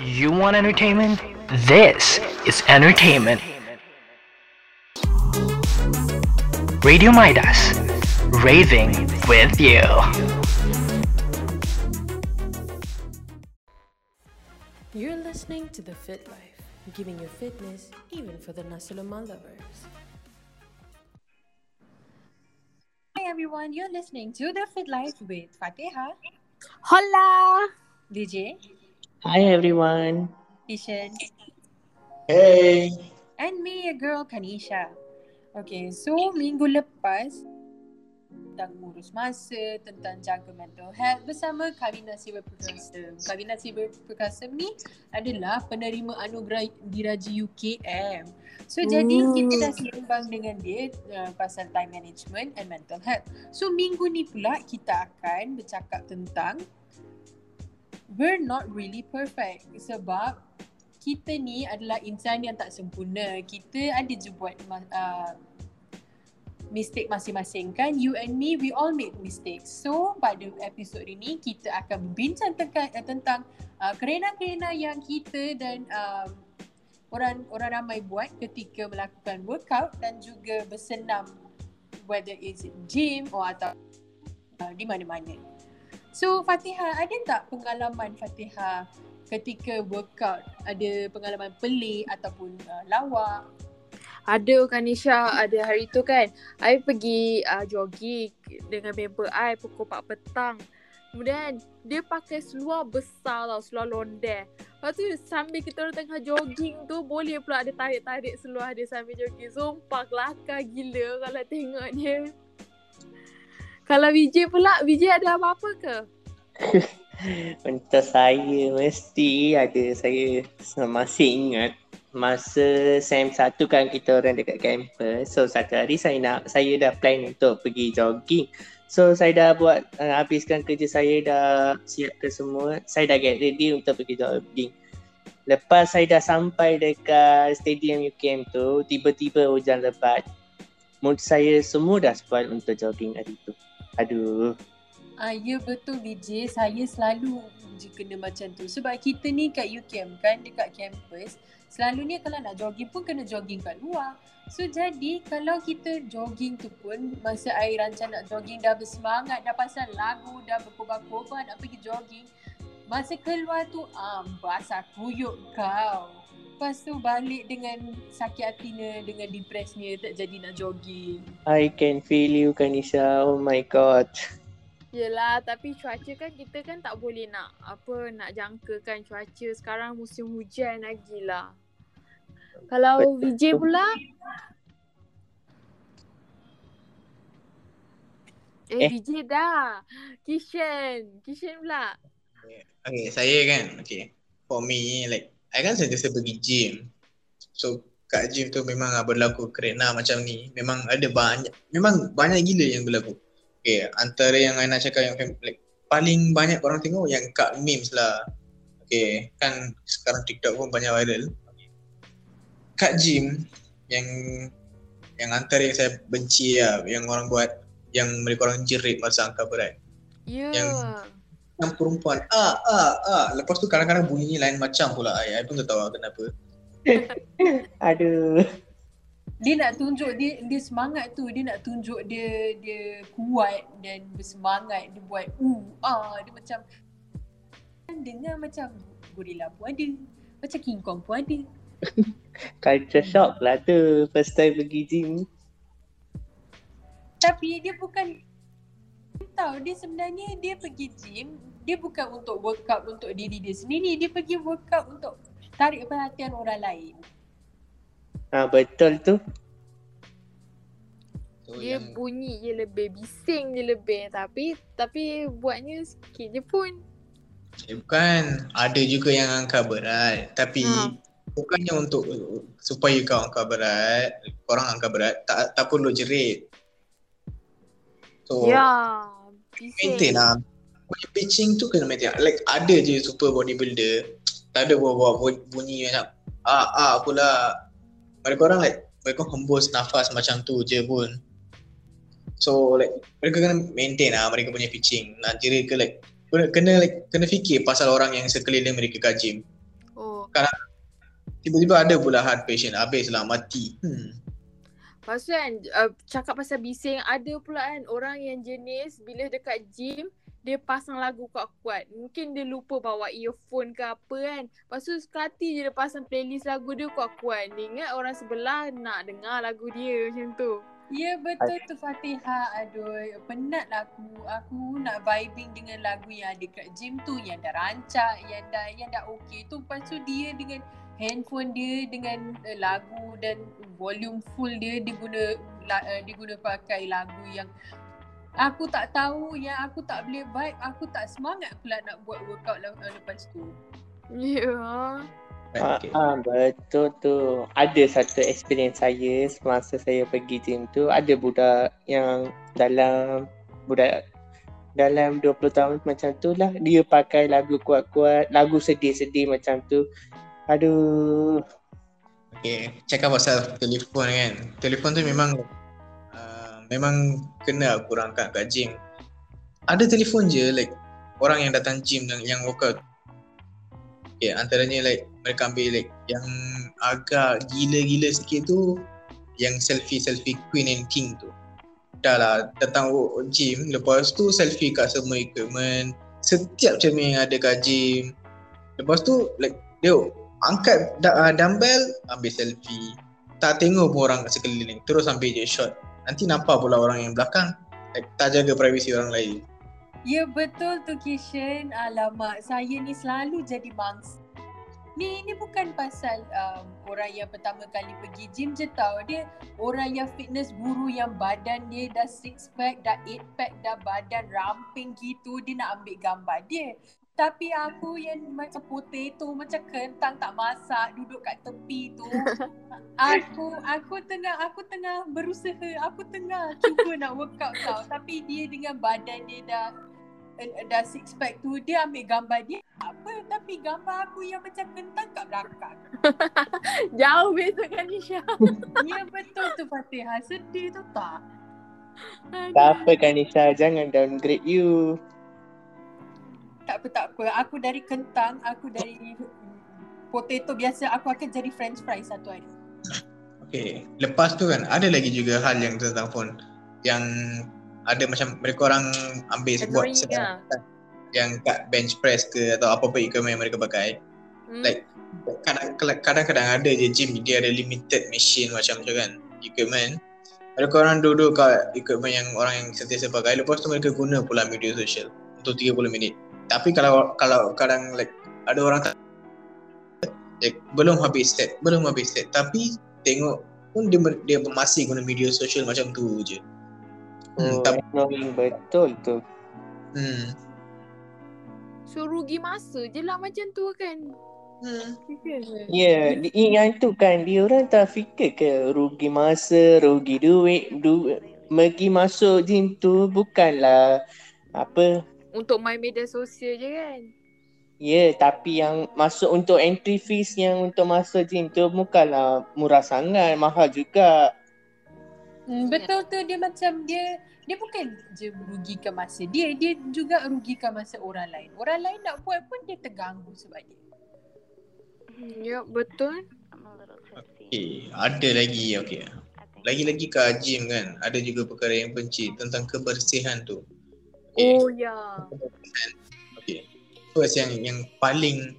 You want entertainment? This is entertainment. Radio Midas, raving with you. You're listening to The Fit Life, giving you fitness even for the Nasulama lovers. Hi everyone, you're listening to The Fit Life with Fatiha, Hola! DJ, Hi everyone. Ishan, Hey. and me, your girl Kanisha. Okay, so minggu lepas tentang ngurus masa, tentang jaga mental health bersama Kavina Siva Perkasa. Kavina Siva Perkasa ni adalah penerima anugerah Diraja UKM. So jadi Ooh. kita dah seimbang dengan dia uh, pasal time management and mental health. So minggu ni pula kita akan bercakap tentang we're not really perfect sebab kita ni adalah insan yang tak sempurna. Kita ada je buat uh, mistake masing-masing kan. You and me, we all make mistakes. So pada episod ini kita akan berbincang tentang, uh, tentang uh, kerena-kerena yang kita dan um, orang orang ramai buat ketika melakukan workout dan juga bersenam whether it's gym or atau uh, di mana-mana. So Fatihah, ada tak pengalaman Fatihah ketika workout? Ada pengalaman pelik ataupun uh, lawak? Ada Kanisha, ada hari tu kan I pergi uh, jogging dengan member I pukul 4 petang. Kemudian dia pakai seluar besar tau, seluar londe Lepas tu sambil kita orang tengah jogging tu Boleh pula ada tarik-tarik seluar dia sambil jogging. Sumpah kelakar gila kalau tengok dia Kalau VJ pula, VJ ada apa-apa ke? Untuk saya mesti ada saya masih ingat masa SEM 1 kan kita orang dekat kampus. So satu hari saya nak saya dah plan untuk pergi jogging. So saya dah buat uh, habiskan kerja saya dah siapkan semua. Saya dah get ready untuk pergi jogging. Lepas saya dah sampai dekat stadium UKM tu, tiba-tiba hujan lebat. Mood saya semua dah spoil untuk jogging hari tu. Aduh. Ah, ya betul VJ, saya selalu je kena macam tu. Sebab kita ni kat UKM kan, dekat kampus, selalunya kalau nak jogging pun kena jogging kat luar. So jadi kalau kita jogging tu pun masa air rancang nak jogging dah bersemangat, dah pasal lagu, dah berkobar-kobar nak pergi jogging. Masa keluar tu ah, basah kuyuk kau. Lepas tu balik dengan sakit hatinya, dengan depresnya tak jadi nak jogging. I can feel you Kanisha. Oh my god. Yelah tapi cuaca kan kita kan tak boleh nak apa nak jangka kan cuaca sekarang musim hujan lagi lah. Kalau VJ pula Eh, Eh. VJ dah. Kishan. Kishan pula. Okay, saya kan, okay. For me, like, I kan sentiasa pergi gym. So, kat gym tu memang ah berlaku kerena macam ni. Memang ada banyak, memang banyak gila yang berlaku. Okay, antara yang I nak cakap yang like, paling banyak orang tengok yang kat memes lah. Okay, kan sekarang TikTok pun banyak viral. Kat gym, yang yang antara yang saya benci lah, yang orang buat, yang mereka orang jerit masa angkat berat. Ya. Yang- yang perempuan. Ah ah ah. Lepas tu kadang-kadang bunyinya lain macam pula. Ai I pun tak tahu lah kenapa. Aduh. dia nak tunjuk dia dia semangat tu. Dia nak tunjuk dia dia kuat dan bersemangat. Dia buat uh ah. Dia macam dengar macam gorila pun ada. Macam King Kong pun ada. Culture shock lah tu. First time pergi gym. tapi dia bukan tahu dia sebenarnya dia pergi gym dia bukan untuk workout untuk diri dia sendiri dia pergi workout untuk tarik perhatian orang lain Ah betul tu. so Dia yang bunyi je lebih bising je lebih tapi tapi buatnya sikit je pun. eh, bukan ada juga yang angkat berat tapi Ha. bukannya untuk supaya kau angkat berat korang angkat berat tak tak perlu jerit so Ya. maintain Bising. lah punya pitching tu kena maintain. Like ada je super bodybuilder tak ada buat-buat bu- bunyi macam ah ah pula mereka orang like mereka hembus nafas macam tu je pun. So like mereka kena maintain lah mereka punya pitching. Nak jerit ke like kena, kena like kena fikir pasal orang yang sekeliling mereka kat gym. Kadang tiba-tiba ada pula heart patient habis lah mati. Hmm. Lepas tu kan uh, cakap pasal bising ada pula kan orang yang jenis bila dekat gym dia pasang lagu kuat-kuat. Mungkin dia lupa bawa earphone ke apa kan. Lepas tu sekali je dia pasang playlist lagu dia kuat-kuat. Dia ingat orang sebelah nak dengar lagu dia macam tu. Ya betul tu Fatihah. Aduh, penat lah aku. Aku nak vibing dengan lagu yang ada kat gym tu yang dah rancak, yang dah yang dah okey tu. Lepas tu dia dengan handphone dia dengan uh, lagu dan volume full dia dia guna la, uh, dia guna pakai lagu yang aku tak tahu yang aku tak boleh vibe, aku tak semangat pula nak buat workout uh, lepas tu. Ya. Ah, Okay. ah, betul tu. Ada satu experience saya semasa saya pergi gym tu, ada budak yang dalam budak dalam 20 tahun macam tu lah dia pakai lagu kuat-kuat, lagu sedih-sedih macam tu. Aduh, Okay, cakap pasal telefon kan. Telefon tu memang memang kena aku rangkat kat gym. Ada telefon je like orang yang datang gym dan yang workout. Okay, antaranya like mereka ambil like yang agak gila-gila sikit tu yang selfie-selfie queen and king tu. Dah lah datang gym lepas tu selfie kat semua equipment setiap cermin yang ada kat gym. Lepas tu like dia angkat uh, dumbbell ambil selfie tak tengok pun orang kat sekeliling terus ambil je shot nanti nampak pula orang yang belakang tak jaga privasi orang lain Ya betul tu Kishan. Alamak, saya ni selalu jadi mangsa. Ni ni bukan pasal um, orang yang pertama kali pergi gym je tau. Dia orang yang fitness guru yang badan dia dah six pack, dah eight pack, dah badan ramping gitu. Dia nak ambil gambar dia. Tapi aku yang macam potato, macam kentang tak masak, duduk kat tepi tu. aku aku tengah aku tengah berusaha, aku tengah cuba nak workout tau. Tapi dia dengan badan dia dah eh, dah six pack tu dia ambil gambar dia apa tapi gambar aku yang macam kentang kat belakang. Jauh beza kan Nisha. ya betul tu Fatihah. Sedih tu tak? tak apa Kanisha, jangan downgrade you. Tak apa tak apa. Aku dari kentang, aku dari potato biasa aku akan jadi french fries satu hari. okay lepas tu kan ada lagi juga hal yang tentang phone yang ada macam mereka orang ambil buat Category sedang- ke? yang kat bench press ke atau apa-apa equipment yang mereka pakai Hmm? Like, kadang- kadang-kadang ada je gym dia ada limited machine macam tu kan equipment mereka orang duduk kat equipment yang orang yang sentiasa pakai lepas tu mereka guna pula media sosial untuk 30 minit tapi kalau kalau kadang like ada orang tak like, belum habis set belum habis set tapi tengok pun dia dia masih guna media sosial macam tu je Oh, hmm, tapi betul tu. hmm, So rugi masa je lah macam tu kan. hmm. Ya, yeah, yang tu kan dia orang tak fikir ke rugi masa, rugi duit, du pergi masuk gym tu bukanlah apa Untuk main media sosial je kan. Ya, yeah, tapi yang masuk untuk entry fees yang untuk masuk gym tu bukanlah murah sangat, mahal juga. Hmm, betul tu dia macam dia dia bukan je merugikan masa dia, dia juga rugikan masa orang lain. Orang lain nak buat pun dia terganggu sebab dia. Ya betul. Okay, ada lagi okay. Lagi-lagi kat gym kan, ada juga perkara yang benci tentang kebersihan tu. Oh ya. Okay. First yang yang paling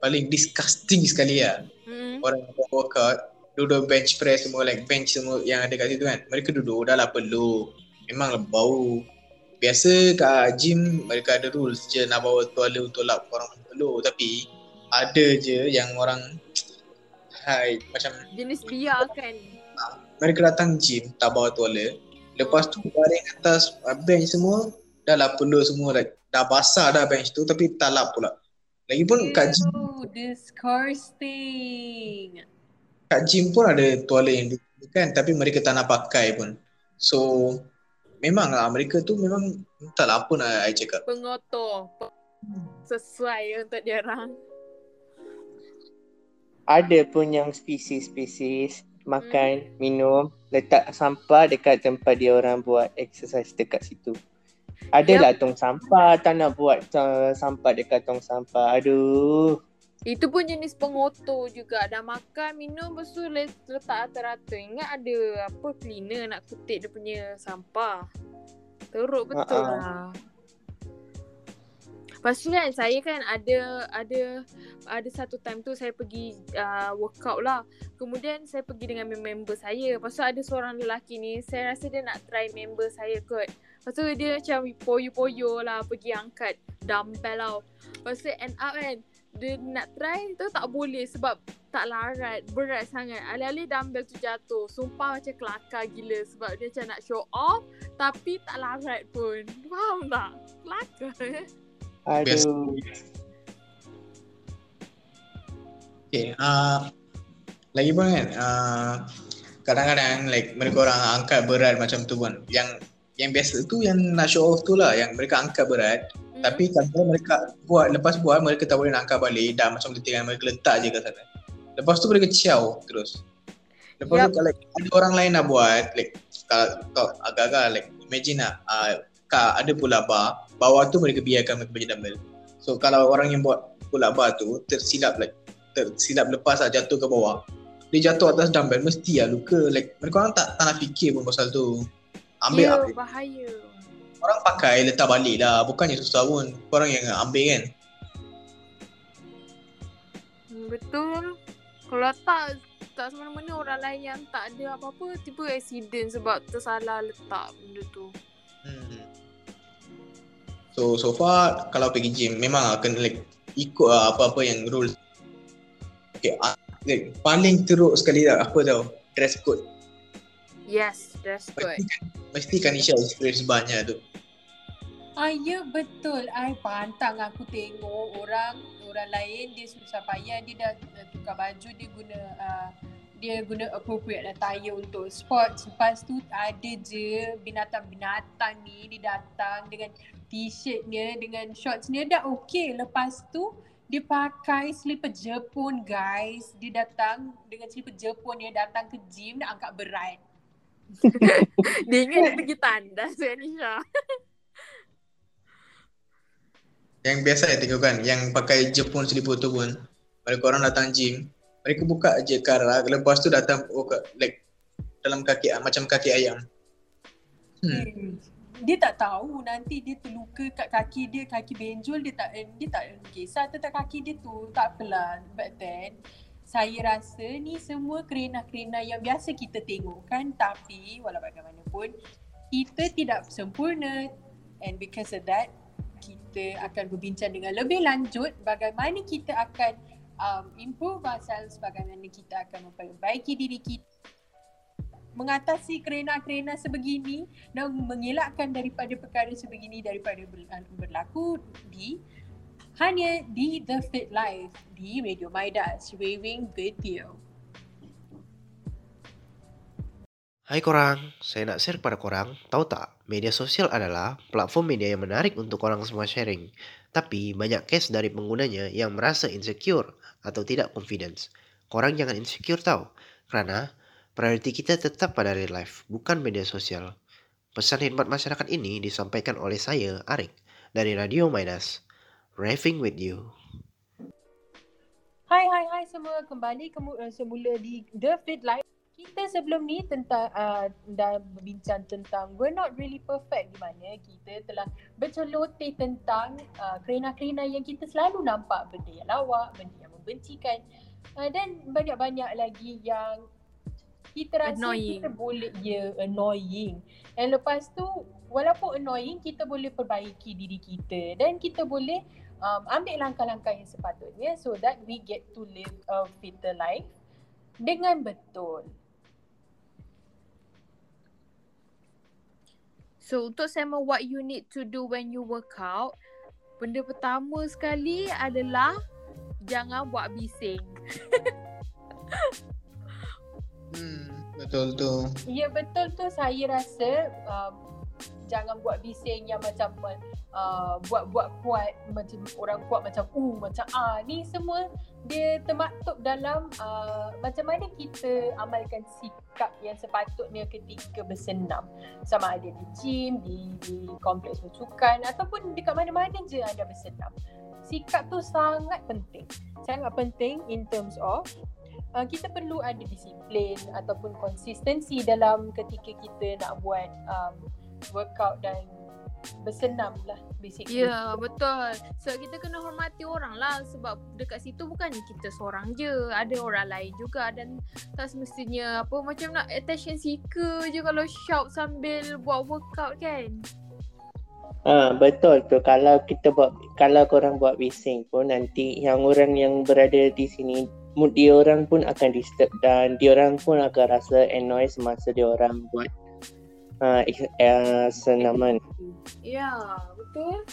paling disgusting sekali lah. Hmm. Orang yang buat workout, duduk bench press semua like bench semua yang ada kat situ kan. Mereka duduk dah lah peluk. Memanglah bau. Biasa kat gym mereka ada rules je nak bawa tuala untuk lap orang peluk tapi ada je yang orang hai macam Jenis biar kan. mereka datang gym tak bawa tuala lepas tu baring atas bench semua dah lah peluk semua dah, dah basah dah bench tu tapi tak lap pula lagipun kat gym disgusting. kat gym pun ada tuala yang kan tapi mereka tak nak pakai pun so memang lah mereka tu memang entahlah apa nak I cakap Pengotor. Pe- Sesuai untuk dia orang. Ada pun yang spesies-spesies makan, minum, letak sampah dekat tempat dia orang buat exercise dekat situ. Adalah tong sampah, tak nak buat uh, sampah dekat tong sampah. Aduh. Itu pun jenis pengotor juga. Dah makan, minum, lepas tu le- letak rata-rata. Ingat ada apa cleaner nak kutip dia punya sampah. Teruk betul Ha-ha. lah. Lepas tu kan saya kan ada ada ada satu time tu saya pergi uh, workout lah. Kemudian saya pergi dengan member saya. Lepas tu ada seorang lelaki ni, saya rasa dia nak try member saya kot. Lepas tu dia macam poyo-poyo lah pergi angkat dumbbell tau. Lepas tu end up kan, dia nak try tu tak boleh sebab tak larat, berat sangat. Alih-alih dumbbell tu jatuh, sumpah macam kelakar gila sebab dia macam nak show off tapi tak larat pun. Faham tak? Kelakar eh. Aduh. Okay, uh, lagi pun kan, uh, kadang-kadang like mereka orang angkat berat macam tu pun. Yang yang biasa tu yang nak show off tu lah, yang mereka angkat berat. Hmm. Tapi kalau mereka buat, lepas buat mereka tak boleh nak angkat balik, dah macam letih kan, mereka letak je kat sana. Lepas tu mereka ciao terus. Lepas Yup. tu kalau ada orang lain nak buat, like kalau kau agak-agak like imagine lah, uh, kak ada pula bar, bawah tu mereka biarkan mereka baca dumbbell. So kalau orang yang buat pula bar tu tersilap like tersilap lepas lah jatuh ke bawah. Dia jatuh atas dumbbell mesti lah luka. Like mereka orang tak, tak nak fikir pun pasal tu. Ambil, Ya, ambil. bahaya. Orang pakai letak balik lah. Bukannya susah pun. Korang yang ambil kan. Hmm, Betul. Kalau tak tak semena-mena orang lain yang tak ada apa-apa tiba accident sebab tersalah letak benda tu. Hmm. So so far kalau pergi gym memang lah kena like ikut lah apa-apa yang rules. Okay, ah, like, paling teruk sekali lah apa tau dress code. Yes, that's good. Mesti kan, mesti kan Isha experience banyak tu. Ah, ya betul. I pantang aku tengok orang orang lain dia susah payah dia dah, dah tukar baju dia guna uh, dia guna appropriate attire untuk sports. Lepas tu ada je binatang-binatang ni dia datang dengan t-shirtnya dengan shortsnya dah okey. Lepas tu dia pakai slipper Jepun guys. Dia datang dengan slipper Jepun dia datang ke gym nak angkat berat. Dia ingat dia pergi tandas kan Nisha. Yang biasa saya tengok kan yang pakai Jepun seliput tu pun mereka orang datang gym mereka buka je karak lepas tu datang buka like dalam kaki macam kaki ayam. Hmm. Hmm. Dia tak tahu nanti dia terluka kat kaki dia, kaki benjol dia tak dia tak kisah tentang kaki dia tu. Tak apalah. But then saya rasa ni semua kerena-kerena yang biasa kita tengok kan tapi walau bagaimanapun kita tidak sempurna. And because of that kita akan berbincang dengan lebih lanjut bagaimana kita akan um, improve ourselves bagaimana kita akan memperbaiki diri kita mengatasi kerena-kerena sebegini dan mengelakkan daripada perkara sebegini daripada ber- berlaku di hanya di The Fit Life di Radio Midas Raving with you. Hai korang, saya nak share kepada korang, tahu tak, media sosial adalah platform media yang menarik untuk korang semua sharing. Tapi banyak case dari penggunanya yang merasa insecure atau tidak confidence. Korang jangan insecure tau, kerana priority kita tetap pada real life, bukan media sosial. Pesan khidmat masyarakat ini disampaikan oleh saya, Arik, dari Radio Midas. Raving with you. Hai hai hai semua kembali kemu- uh, semula di The Fit Life. Kita sebelum ni tentang uh, dah berbincang tentang we're not really perfect di mana kita telah berceloteh tentang uh, kerena-kerena yang kita selalu nampak benda yang lawak, benda yang membencikan uh, dan banyak-banyak lagi yang kita rasa Annoying. kita boleh ya annoying. And lepas tu walaupun annoying kita boleh perbaiki diri kita dan kita boleh um, ambil langkah-langkah yang sepatutnya so that we get to live a fitter life dengan betul. So untuk sama what you need to do when you work out, benda pertama sekali adalah jangan buat bising. Hmm, betul tu. Ya betul tu saya rasa um, jangan buat bising yang macam uh, buat-buat kuat macam orang kuat macam uh macam ah ni semua dia termaktub dalam uh, macam mana kita amalkan sikap yang sepatutnya ketika bersenam. Sama ada di gym, di, di kompleks bersukan ataupun dekat mana-mana je anda bersenam. Sikap tu sangat penting. Sangat penting in terms of uh, kita perlu ada disiplin ataupun konsistensi dalam ketika kita nak buat um, workout dan bersenam lah basically. Ya, yeah, betul. So kita kena hormati orang lah sebab dekat situ bukannya kita seorang je. Ada orang lain juga dan tak semestinya apa macam nak attention seeker je kalau shout sambil buat workout kan. Ah betul tu kalau kita buat kalau korang buat bising pun nanti yang orang yang berada di sini mood dia orang pun akan disturb dan dia orang pun akan rasa annoy semasa dia orang buat uh, uh, senaman. Ya, betul.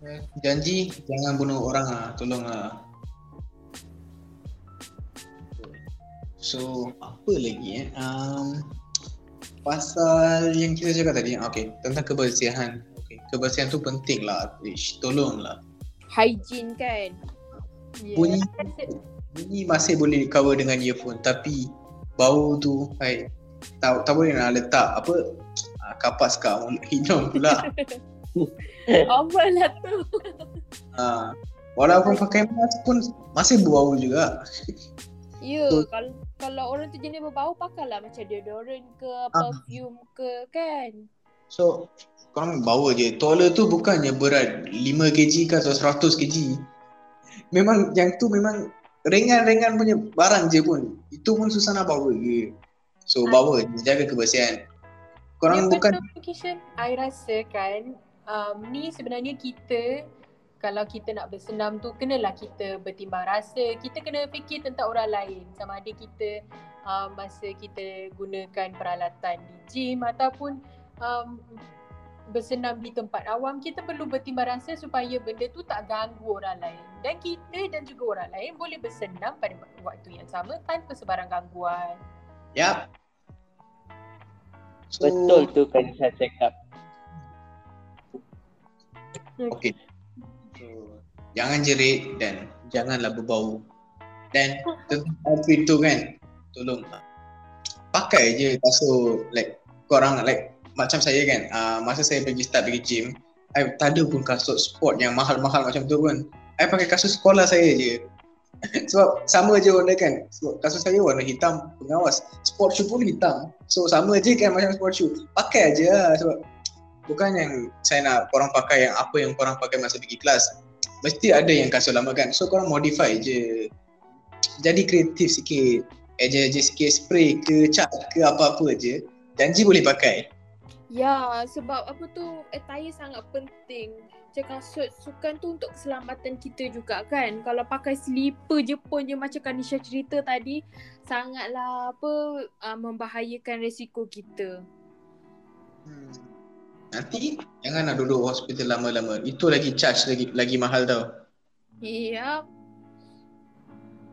Eh, Janji jangan bunuh orang ah, tolong ah. So apa lagi eh? Um, pasal yang kita cakap tadi, okay, tentang kebersihan. Okay, kebersihan tu penting lah. Ish, tolonglah. Hygiene kan. Yeah. Bunyi bunyi masih boleh cover dengan earphone tapi bau tu hai tak tak boleh nak letak apa ah, kapas kat mulut hidung pula. Apa lah tu? ha, walaupun pakai mask pun masih bau juga. Ya, So- kalau kalau orang tu jenis berbau pakailah macam deodorant ke Ah. perfume ke kan. So korang bawa je. Toilet tu bukannya berat 5 kg ke atau 100 kg. Memang yang tu memang ringan-ringan punya barang je pun. Itu pun susah nak bawa je. So bawa je, jaga kebersihan. Korang Ya, bukan Kishan. I rasa kan um, ni sebenarnya kita kalau kita nak bersenam tu kenalah kita bertimbang rasa. Kita kena fikir tentang orang lain. Sama ada kita um, masa kita gunakan peralatan di gym ataupun um, bersenam di tempat awam kita perlu bertimbang rasa supaya benda tu tak ganggu orang lain dan kita dan juga orang lain boleh bersenam pada waktu yang sama tanpa sebarang gangguan. Yap. So, Betul tu kan saya cakap. Okay. So, jangan jerit dan janganlah berbau. Dan tentang outfit tu kan, tolong pakai je kasut like korang like macam saya kan, uh, masa saya pergi start pergi gym, I tak ada pun kasut sport yang mahal-mahal macam tu pun. I pakai kasut sekolah saya je. Sebab sama je warna kan. Sebab kasut saya warna hitam pengawas. Sport shoe pun hitam. So sama je kan macam sport shoe. Pakai aje lah sebab bukan yang saya nak korang pakai yang apa yang korang pakai masa pergi kelas. Mesti ada yang kasut lama kan. So korang modify je. Jadi kreatif sikit. Eja-eja sikit spray ke cat ke apa-apa je. Janji boleh pakai. Ya, sebab apa tu attire sangat penting. Macam kasut sukan tu untuk keselamatan kita juga kan. Kalau pakai slipper je pun je macam Kanisha cerita tadi, sangatlah apa uh, membahayakan resiko kita. Hmm. Nanti jangan nak duduk hospital lama-lama. Itu lagi charge lagi lagi mahal tau. Ya,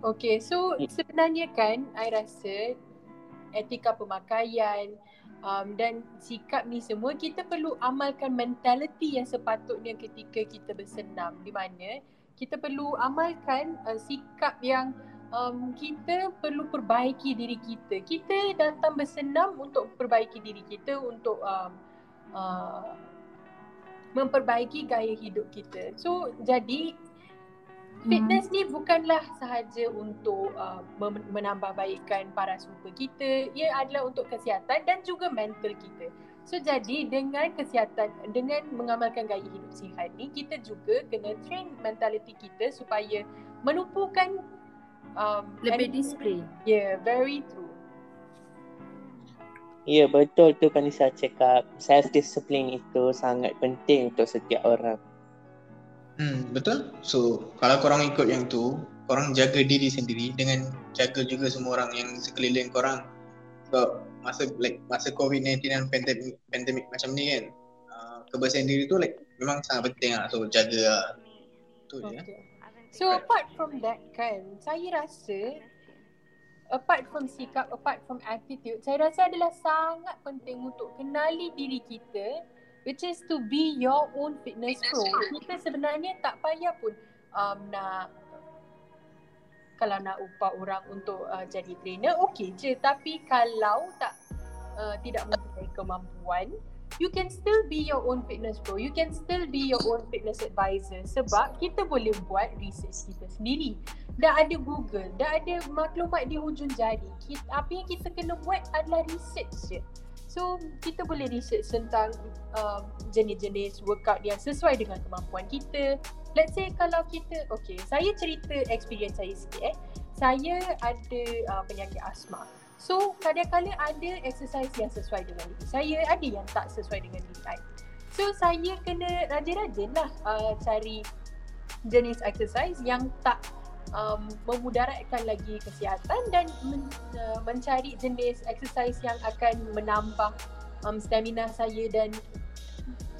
Okay, so sebenarnya kan I rasa etika pemakaian um, dan sikap ni semua kita perlu amalkan mentality yang sepatutnya ketika kita bersenam di mana kita perlu amalkan uh, sikap yang um, kita perlu perbaiki diri kita. Kita datang bersenam untuk perbaiki diri kita untuk um, uh, memperbaiki gaya hidup kita. So jadi Fitness ni bukanlah sahaja untuk uh, menambah baikkan parasupa kita, ia adalah untuk kesihatan dan juga mental kita. So jadi dengan kesihatan dengan mengamalkan gaya hidup sihat ni kita juga kena train mentality kita supaya menumpukan um, lebih disiplin. Yeah, very true. Ya betul tu kan saya cakap. Self discipline itu sangat penting untuk setiap orang. Hmm, betul. So, kalau korang ikut yang tu, korang jaga diri sendiri dengan jaga juga semua orang yang sekeliling korang. So, masa like masa COVID-19 dan pandemic, pandemic macam ni kan, uh, kebersihan diri tu like memang sangat penting lah. So, jaga lah. Tu je. Okay. So apart from that kan, saya rasa apart from sikap, apart from attitude, saya rasa adalah sangat penting untuk kenali diri kita which is to be your own fitness pro. Kita sebenarnya tak payah pun um, nak kalau nak upah orang untuk uh, jadi trainer okey je. Tapi kalau tak uh, tidak mempunyai kemampuan you can still be your own fitness pro. You can still be your own fitness advisor sebab kita boleh buat research kita sendiri. Dah ada Google dah ada maklumat di hujung jari. Kita, apa yang kita kena buat adalah research je So kita boleh research tentang uh, jenis-jenis workout yang sesuai dengan kemampuan kita. Let's say kalau kita, okay, saya cerita experience saya sikit eh. Saya ada uh, penyakit asma. So kadang-kadang ada exercise yang sesuai dengan diri saya, ada yang tak sesuai dengan diri saya. So saya kena rajin-rajin lah uh, cari jenis exercise yang tak um, memudaratkan lagi kesihatan dan men, uh, mencari jenis exercise yang akan menambah um, stamina saya dan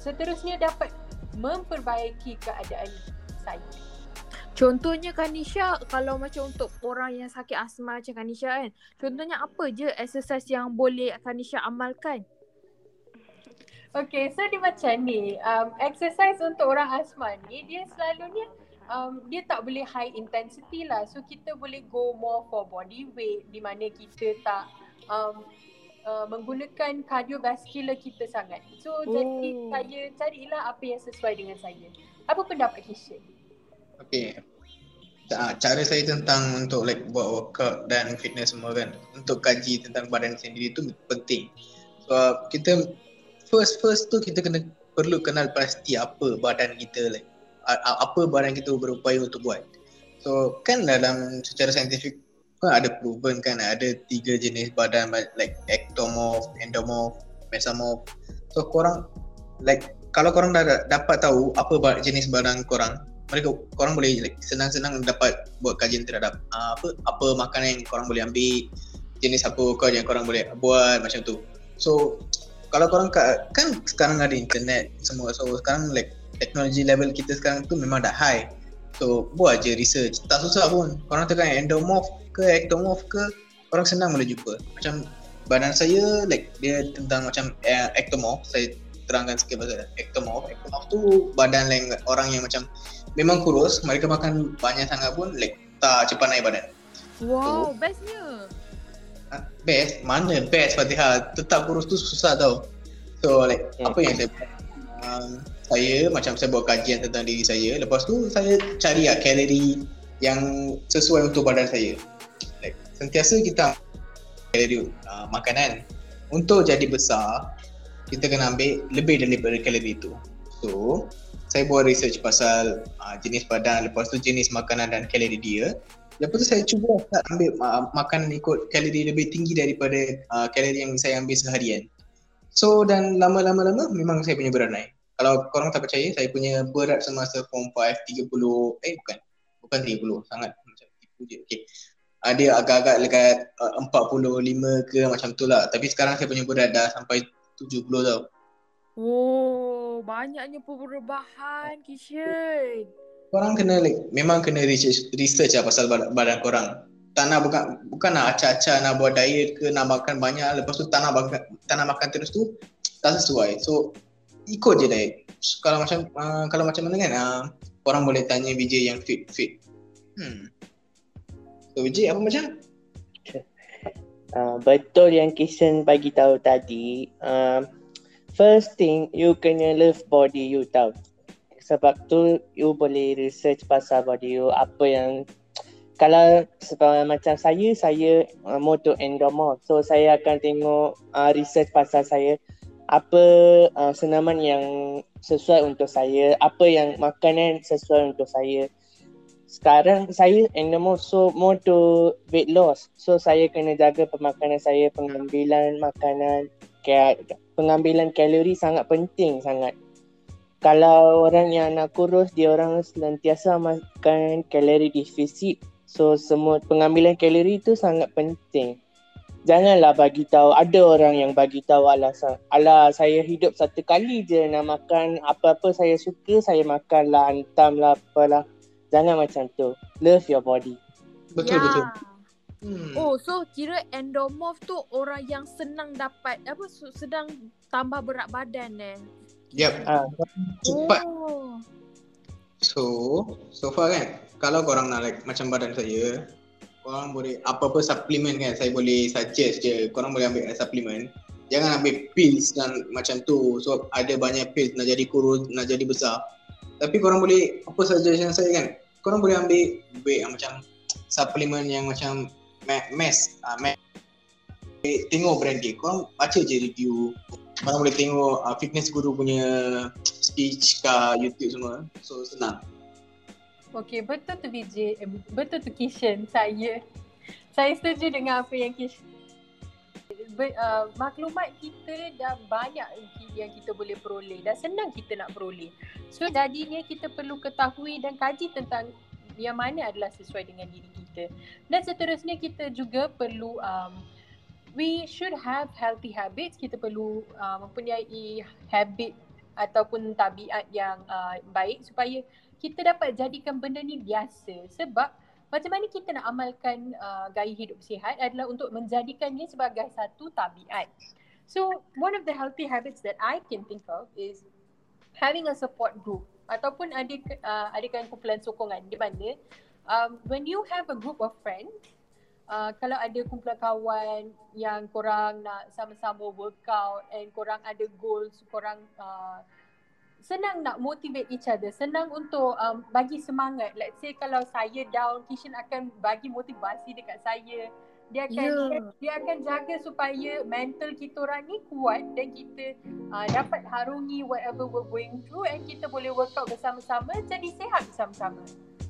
seterusnya dapat memperbaiki keadaan saya. Contohnya Kanisha, kalau macam untuk orang yang sakit asma macam Kanisha kan, contohnya apa je exercise yang boleh Kanisha amalkan? Okay, so dia macam ni. Um, exercise untuk orang asma ni, dia selalunya um, dia tak boleh high intensity lah. So kita boleh go more for body weight di mana kita tak um, uh, menggunakan cardiovascular kita sangat. So oh. jadi saya carilah apa yang sesuai dengan saya. Apa pendapat Kishan? Okay. Cara saya tentang untuk like buat workout dan fitness semua kan untuk kaji tentang badan sendiri tu penting. So kita first first tu kita kena perlu kenal pasti apa badan kita like apa barang kita berupaya untuk buat. So kan dalam secara saintifik kan ada proven kan ada tiga jenis badan like ectomorph, endomorph, mesomorph. So korang like kalau korang dah dapat tahu apa jenis badan korang, mereka korang boleh like, senang-senang dapat buat kajian terhadap uh, apa apa makanan yang korang boleh ambil, jenis apa kau yang korang boleh buat macam tu. So kalau korang kan sekarang ada internet semua so sekarang like teknologi level kita sekarang tu memang dah high. So buat je research. Tak susah pun. Korang tekan endomorph ke ectomorph ke orang senang boleh jumpa. Macam badan saya like dia tentang macam uh, ectomorph. Saya terangkan sikit pasal ectomorph. Ectomorph tu badan lain orang yang macam memang kurus. Mereka makan banyak sangat pun like tak cepat naik badan. Wow, so, bestnya. Uh, best? Mana best Fatihah? Tetap kurus tu susah tau. So like hmm. apa yang saya buat? Um, saya macam saya buat kajian tentang diri saya lepas tu saya cari lah kalori yang sesuai untuk badan saya. Like, sentiasa kita kalori uh, makanan untuk jadi besar kita kena ambil lebih daripada kalori itu. So saya buat research pasal uh, jenis badan lepas tu jenis makanan dan kalori dia. Lepas tu saya cuba tak ambil uh, makanan ikut kalori lebih tinggi daripada uh, kalori yang saya ambil seharian. So dan lama-lama lama memang saya punya berat naik kalau korang tak percaya saya punya berat semasa form 5 30 eh bukan. Bukan 30 sangat. Macam tipu je. Okey. Uh, dia agak-agak dekat uh, 45 ke macam tu lah. Tapi sekarang saya punya berat dah sampai 70 tau. Oh, banyaknya perubahan Kishan. Korang kena like, memang kena research, research lah pasal badan, badan korang. Tak nak bukan, bukan nak acak-acak nak buat diet ke nak makan banyak. Lepas tu tak nak, makan, tak nak makan terus tu tak sesuai. So ikut je diet. Kalau macam uh, kalau macam mana kan uh, orang boleh tanya Vijay yang fit fit. Hmm. So Vijay apa macam? Uh, betul yang Kishan bagi tahu tadi. Uh, first thing you kena love body you tahu. Sebab tu you boleh research pasal body you apa yang kalau sebab macam saya saya uh, moto endomorph so saya akan tengok uh, research pasal saya apa uh, senaman yang sesuai untuk saya, apa yang makanan sesuai untuk saya. Sekarang saya animal so more to weight loss. So saya kena jaga pemakanan saya, pengambilan makanan, pengambilan kalori sangat penting sangat. Kalau orang yang nak kurus, dia orang sentiasa makan kalori defisit. So semua pengambilan kalori itu sangat penting janganlah bagi tahu ada orang yang bagi tahu alasan ala saya hidup satu kali je nak makan apa-apa saya suka saya makan lah hantam lah apalah jangan macam tu love your body betul ya. betul hmm. oh so kira endomorph tu orang yang senang dapat apa sedang tambah berat badan eh Yep. Ah, Cepat. Oh. So, so far kan, kalau korang nak like macam badan saya, korang boleh apa-apa suplemen kan, saya boleh suggest je, korang boleh ambil suplemen. Jangan ambil pills dan macam tu. So ada banyak pills nak jadi kurus, nak jadi besar. Tapi korang boleh apa suggestion saya kan, korang boleh ambil yang macam suplemen yang macam ma- mass, uh, mass. Tengok brand dia, korang baca je review. Korang boleh tengok uh, fitness guru punya speech kat YouTube semua. So senang. Okay, betul tu eh, betul tu Kishan. Saya saya setuju dengan apa yang Kishan Ber, uh, maklumat kita dah banyak yang kita boleh peroleh. Dah senang kita nak peroleh. So jadinya kita perlu ketahui dan kaji tentang yang mana adalah sesuai dengan diri kita. Dan seterusnya kita juga perlu um, we should have healthy habits. Kita perlu uh, mempunyai habit ataupun tabiat yang uh, baik supaya kita dapat jadikan benda ni biasa sebab macam mana kita nak amalkan uh, gaya hidup sihat adalah untuk menjadikannya sebagai satu tabiat. So one of the healthy habits that I can think of is having a support group ataupun ada uh, adakan kumpulan sokongan di mana um, when you have a group of friends uh, kalau ada kumpulan kawan yang korang nak sama-sama workout and korang ada goals korang uh, senang nak motivate each other, senang untuk um, bagi semangat. Let's say kalau saya down, Kishan akan bagi motivasi dekat saya. Dia akan Yeah. dia, dia akan jaga supaya mental kita orang ni kuat dan kita uh, dapat harungi whatever we're going through and kita boleh workout bersama-sama jadi sihat bersama-sama.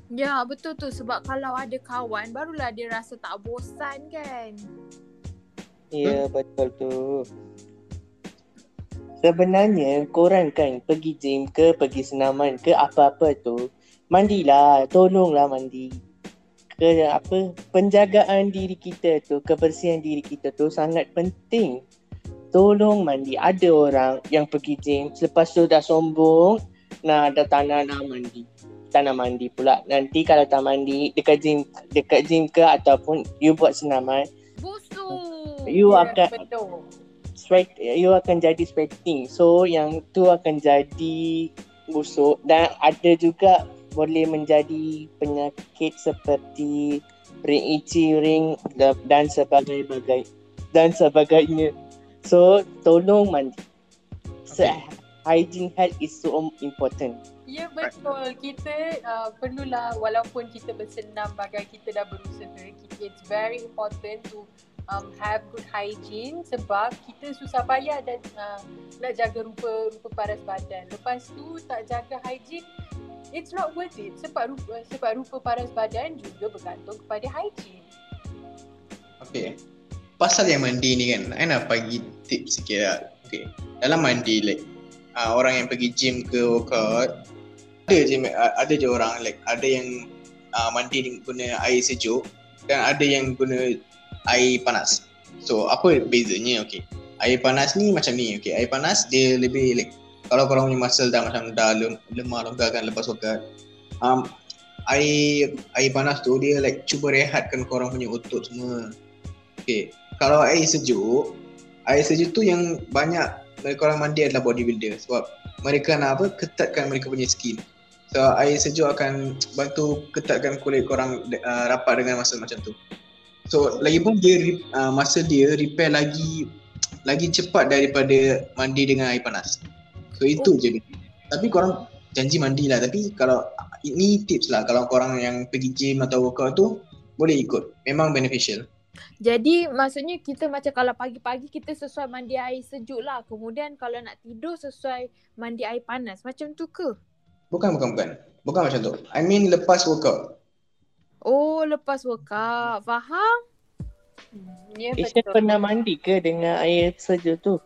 Ya betul tu sebab kalau ada kawan barulah dia rasa tak bosan kan. Ya betul tu. Sebenarnya korang kan pergi gym ke pergi senaman ke apa-apa tu mandilah, tolonglah mandi. Ke apa penjagaan diri kita tu, kebersihan diri kita tu sangat penting. Tolong mandi. Ada orang yang pergi gym selepas tu dah sombong nak ada tanah nak mandi. Tak nak mandi pula. Nanti kalau tak mandi dekat gym dekat gym ke ataupun you buat senaman Busuk. you Ya, akan betul. Sweat you akan jadi sweating so yang tu akan jadi busuk. Dan ada juga boleh menjadi penyakit seperti ring itchy ring dan sebagainya dan sebagainya. So tolong mandi. So, Okay. hygiene health is so important. Ya betul. Kita uh, perlulah walaupun kita bersenam bagai kita dah berusaha, kita, it's very important to um, have good hygiene sebab kita susah payah dan uh, nak jaga rupa rupa paras badan. Lepas tu tak jaga hygiene, it's not worth it sebab rupa sebab rupa paras badan juga bergantung kepada hygiene. Okay. Pasal yang mandi ni kan, I nak bagi tips sikit lah. Okay. Dalam mandi like, uh, orang yang pergi gym ke workout, ada je, uh, ada je orang like, ada yang uh, mandi guna air sejuk dan ada yang guna air panas. So, apa bezanya? Okay. Air panas ni macam ni. Okay. Air panas dia lebih like, kalau korang punya muscle dah macam dah lem- lemah longgar kan lepas workout, um, air air panas tu dia like cuba rehatkan korang punya otot semua. Okay. Kalau air sejuk, air sejuk tu yang banyak mereka orang mandi adalah bodybuilder sebab mereka nak apa? Ketatkan mereka punya skin. So air sejuk akan bantu ketatkan kulit korang uh, rapat dengan muscle macam tu. So lagipun dia uh, muscle dia repair lagi lagi cepat daripada mandi dengan air panas. So itu je. Tapi korang janji mandi lah tapi kalau ini tips lah kalau korang yang pergi gym atau workout tu boleh ikut. Memang beneficial. Jadi maksudnya kita macam kalau pagi-pagi kita sesuai mandi air sejuk lah. Kemudian kalau nak tidur sesuai mandi air panas. Macam tu ke? Bukan, bukan, bukan. Bukan macam tu. I mean lepas workout. Oh lepas workout. Faham? Ya Ishan pernah mandi ke dengan air sejuk tu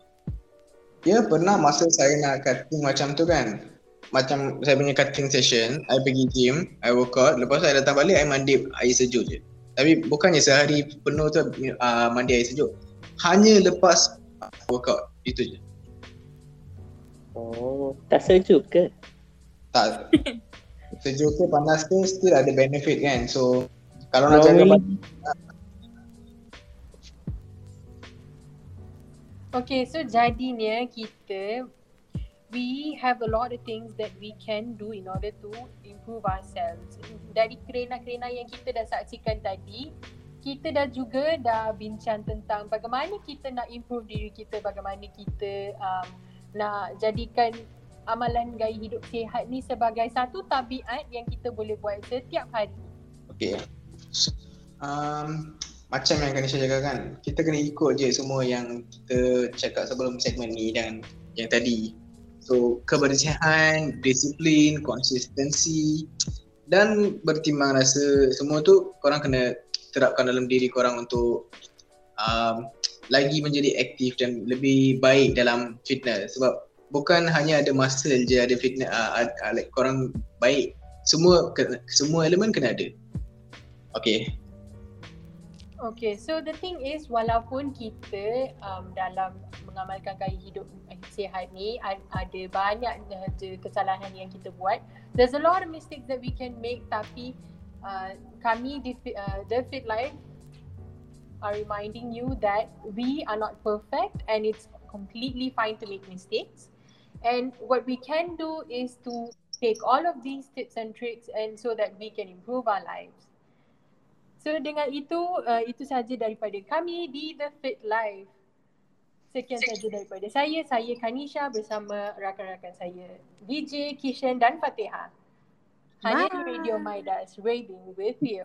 Ya pernah masa saya nak cutting macam tu kan. Macam saya punya cutting session, I pergi gym, I workout, lepas tu I datang balik, I mandi air sejuk je. Tapi bukannya sehari penuh tu uh, mandi air sejuk. Hanya lepas workout, itu je. Oh tak sejuk ke Tak. Sejuk ke panas ke still ada benefit kan. So kalau nak jaga badan, Okay, so jadinya kita we have a lot of things that we can do in order to improve ourselves. Dari kerena-kerena yang kita dah saksikan tadi, kita dah juga dah bincang tentang bagaimana kita nak improve diri kita, bagaimana kita um, nak jadikan amalan gaya hidup sihat ni sebagai satu tabiat yang kita boleh buat setiap hari. Okay. Um, macam yang Kanisha cakap kan, kita kena ikut je semua yang kita cakap sebelum segmen ni dan yang tadi. So, kebersihan, disiplin, konsistensi dan bertimbang rasa semua tu korang kena terapkan dalam diri korang untuk um, lagi menjadi aktif dan lebih baik dalam fitness sebab bukan hanya ada muscle je ada fitness uh, uh, like korang baik semua semua elemen kena ada. Okay, Okay, so the thing is walaupun kita um, dalam mengamalkan gaya hidup sihat ni ada banyak je kesalahan yang kita buat. There's a lot of mistakes that we can make tapi uh, kami di uh, The Fit Life are reminding you that we are not perfect and it's completely fine to make mistakes. And what we can do is to take all of these tips and tricks and so that we can improve our lives. So dengan itu, uh, itu sahaja daripada kami di The Fit Life. Sekian sahaja daripada saya. Saya Kanisha bersama rakan-rakan saya. VJ, Kishan dan Fatiha. Hanya di Radio Midas, Raving with you.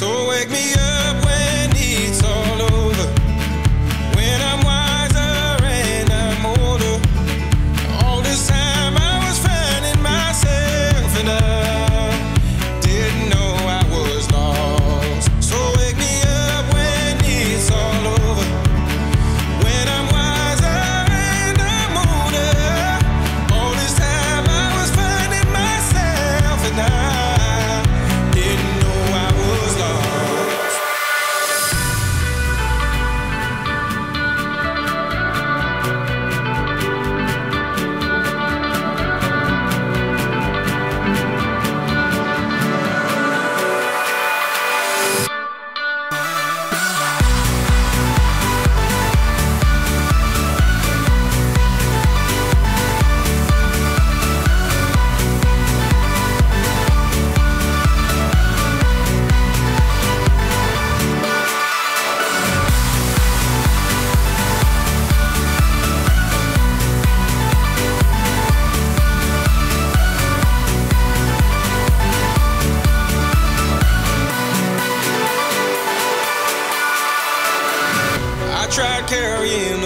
So wake me up